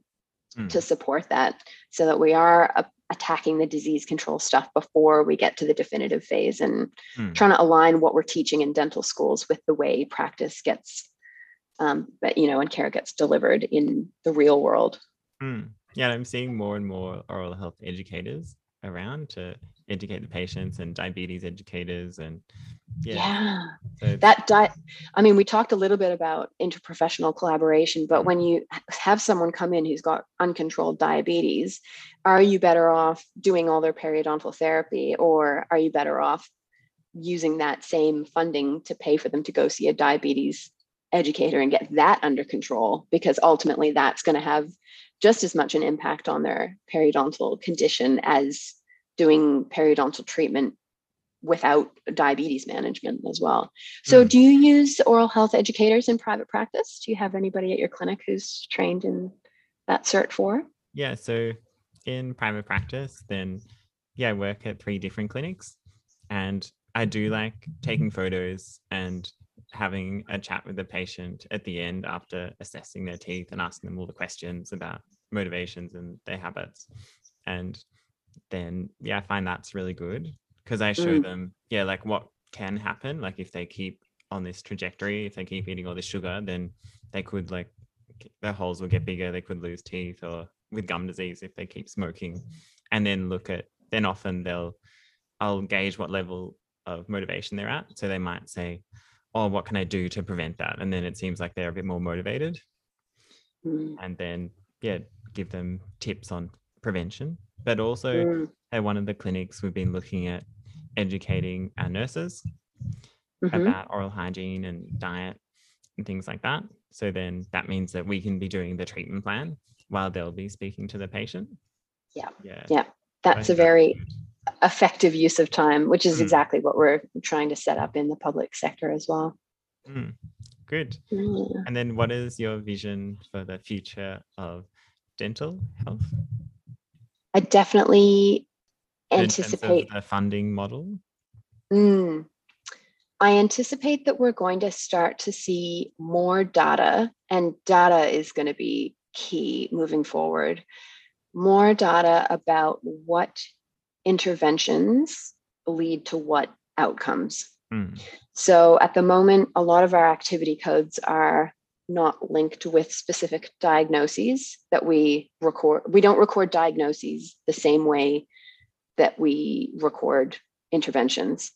A: mm.
B: to support that so that we are a- attacking the disease control stuff before we get to the definitive phase and
A: Mm.
B: trying to align what we're teaching in dental schools with the way practice gets um, but you know and care gets delivered in the real world
A: Mm. Yeah, I'm seeing more and more oral health educators around to educate the patients and diabetes educators and yeah,
B: yeah,
A: so
B: that di- i mean we talked a little bit about interprofessional collaboration but when mm-hmm. you have someone come in who's got uncontrolled diabetes are you better off doing all their periodontal therapy or are you better off using that same funding to pay for them to go see a diabetes educator and get that under control? Because ultimately that's going to have just as much an impact on their periodontal condition as doing periodontal treatment without diabetes management as well. So
A: Mm.
B: do you use oral health educators in private practice? Do you have anybody at your clinic who's trained in that cert for?
A: yeah, so in private practice, then yeah, I work at three different clinics and I do like taking photos and having a chat with the patient at the end after assessing their teeth and asking them all the questions about motivations and their habits. And then yeah, I find that's really good because I show
B: Mm.
A: them, yeah, like what can happen. Like if they keep on this trajectory, if they keep eating all this sugar, then they could like their holes will get bigger, they could lose teeth or with gum disease if they keep smoking. And then look at then often they'll I'll gauge what level of motivation they're at. So they might say, "Oh, what can I do to prevent that?" And then it seems like they're a bit more motivated.
B: Mm.
A: And then yeah, give them tips on prevention. But also
B: Mm.
A: at one of the clinics, we've been looking at educating our nurses
B: Mhm.
A: about oral hygiene and diet and things like that. So then that means that we can be doing the treatment plan while they'll be speaking to the patient.
B: Yeah.
A: Yeah.
B: Yeah. That's a very
A: good.
B: effective use of time, which is
A: Mm.
B: exactly what we're trying to set up in the public sector as well.
A: Mm, good.
B: Mm.
A: And then what is your vision for the future of dental health?
B: I definitely
A: in terms of
B: anticipate
A: the funding model.
B: Mm. I anticipate that we're going to start to see more data, and data is going to be key moving forward. More data about what interventions lead to what outcomes.
A: Mm,
B: So at the moment, a lot of our activity codes are not linked with specific diagnoses that we record. We don't record diagnoses the same way that we record interventions.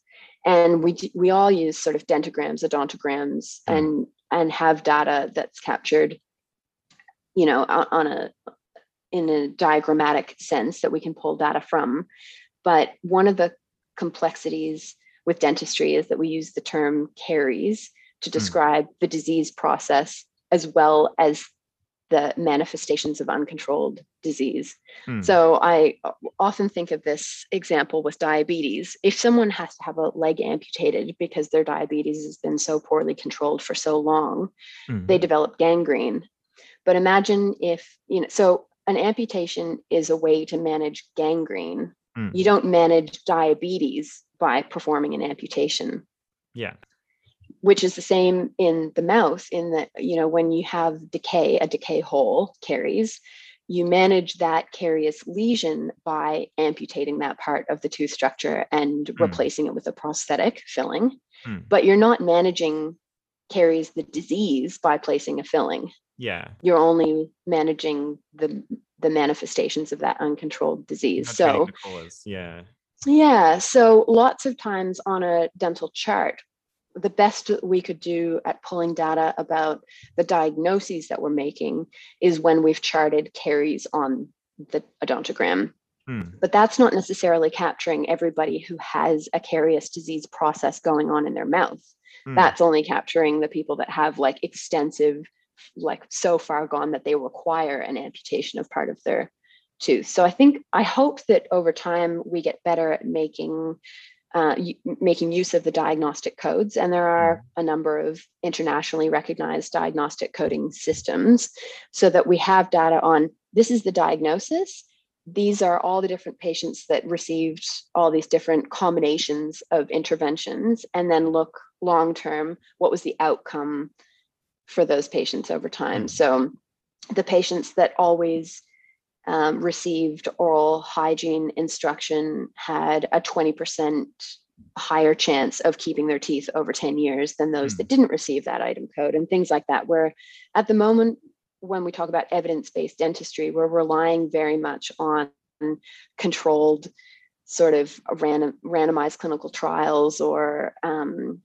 B: And we we all use sort of dentograms, odontograms,
A: Mm.
B: and and have data that's captured, you know, on, on a in a diagrammatic sense that we can pull data from. But one of the complexities with dentistry is that we use the term caries to describe the disease process as well as the manifestations of uncontrolled disease.
A: mm,
B: So I often think of this example with diabetes. If someone has to have a leg amputated because their diabetes has been so poorly controlled for so long,
A: mm,
B: they develop gangrene. But imagine if, you know, so an amputation is a way to manage gangrene.
A: mm,
B: You don't manage diabetes by performing an amputation
A: yeah.
B: Which is the same in the mouth in that you know when you have decay a decay hole caries you manage that carious lesion by amputating that part of the tooth structure and
A: Mm.
B: replacing it with a prosthetic filling
A: Mm,
B: but you're not managing caries the disease by placing a filling
A: yeah.
B: you're only managing the the manifestations of that uncontrolled disease so
A: treating the cause. Yeah.
B: yeah. So lots of times on a dental chart, the best we could do at pulling data about the diagnoses that we're making is when we've charted caries on the odontogram.
A: Mm,
B: But that's not necessarily capturing everybody who has a carious disease process going on in their mouth.
A: mm,
B: That's only capturing the people that have like extensive, like so far gone that they require an amputation of part of their tooth. So I think I hope that over time we get better at making uh, making use of the diagnostic codes, and there are a number of internationally recognized diagnostic coding systems, so that we have data on this is the diagnosis. These are all the different patients that received all these different combinations of interventions, and then look long term what was the outcome for those patients over time.
A: Mm.
B: So the patients that always um, received oral hygiene instruction had a 20% higher chance of keeping their teeth over 10 years than those
A: Mm.
B: that didn't receive that item code and things like that where at the moment when we talk about evidence-based dentistry we're relying very much on controlled sort of random randomized clinical trials or um,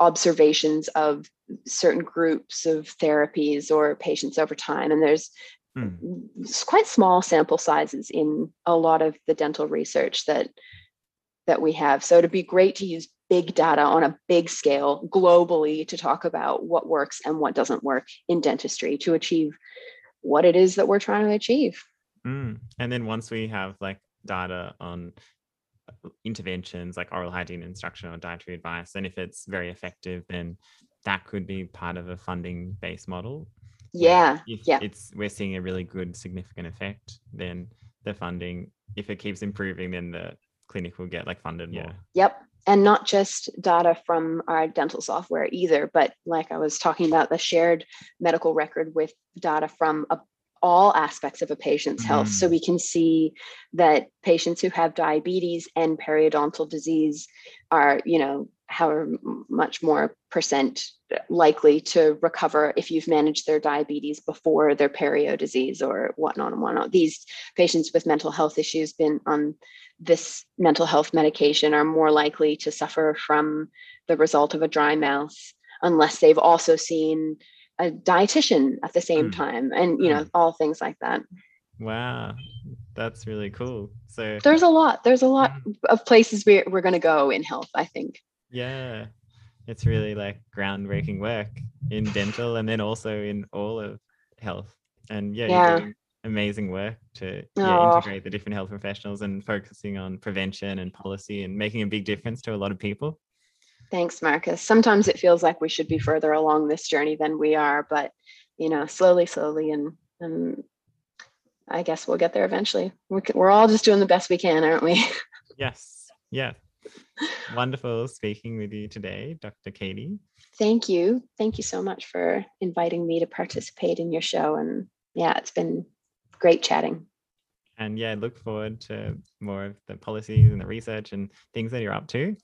B: observations of certain groups of therapies or patients over time and there's
A: mm,
B: quite small sample sizes in a lot of the dental research that that we have so it'd be great to use big data on a big scale globally to talk about what works and what doesn't work in dentistry to achieve what it is that we're trying to achieve
A: mm. And then once we have like data on uh, interventions like oral hygiene instruction or dietary advice, and if it's very effective, then that could be part of a funding based model.
B: Yeah
A: If
B: yeah
A: it's we're seeing a really good significant effect, then the funding, if it keeps improving, then the clinic will get like funded Yeah. more.
B: Yep. And not just data from our dental software either, but like I was talking about, the shared medical record with data from a, all aspects of a patient's health. So
A: Mm.
B: we can see that patients who have diabetes and periodontal disease are, you know, however much more percent likely to recover if you've managed their diabetes before their perio disease or whatnot and whatnot. These patients with mental health issues been on this mental health medication are more likely to suffer from the result of a dry mouth unless they've also seen a dietitian at the same mm. time and you know mm. all things like that
A: wow that's really cool so
B: there's a lot there's a lot mm. of places we're, we're going to go in health i think
A: yeah it's really like groundbreaking work in dental and then also in all of health and yeah, yeah. you're doing amazing work to yeah, integrate the different health professionals and focusing on prevention and policy and making a big difference to a lot of people
B: Thanks, Marcus. Sometimes it feels like we should be further along this journey than we are, but you know, slowly, slowly, and and I guess we'll get there eventually. We're, we're all just doing the best we can, aren't we?
A: yes. Yeah. Wonderful speaking with you today, Dr. Katy.
B: Thank you. Thank you so much for inviting me to participate in your show. And yeah, it's been great chatting.
A: And yeah, look forward to more of the policies and the research and things that you're up to.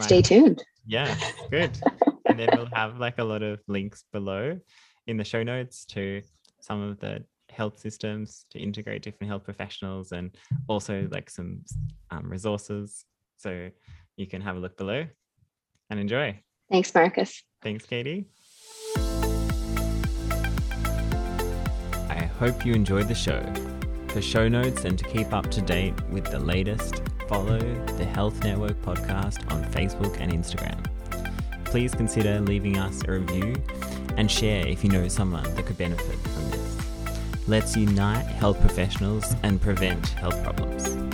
B: Stay tuned.
A: Yeah, good. and then we'll have like a lot of links below in the show notes to some of the health systems to integrate different health professionals and also like some um, resources. So you can have a look below and enjoy.
B: Thanks, Marcus.
A: Thanks, Katy. I hope you enjoyed the show. For show notes and to keep up to date with the latest, follow the Health Network podcast on Facebook and Instagram. Please consider leaving us a review and share if you know someone that could benefit from this. Let's unite health professionals and prevent health problems.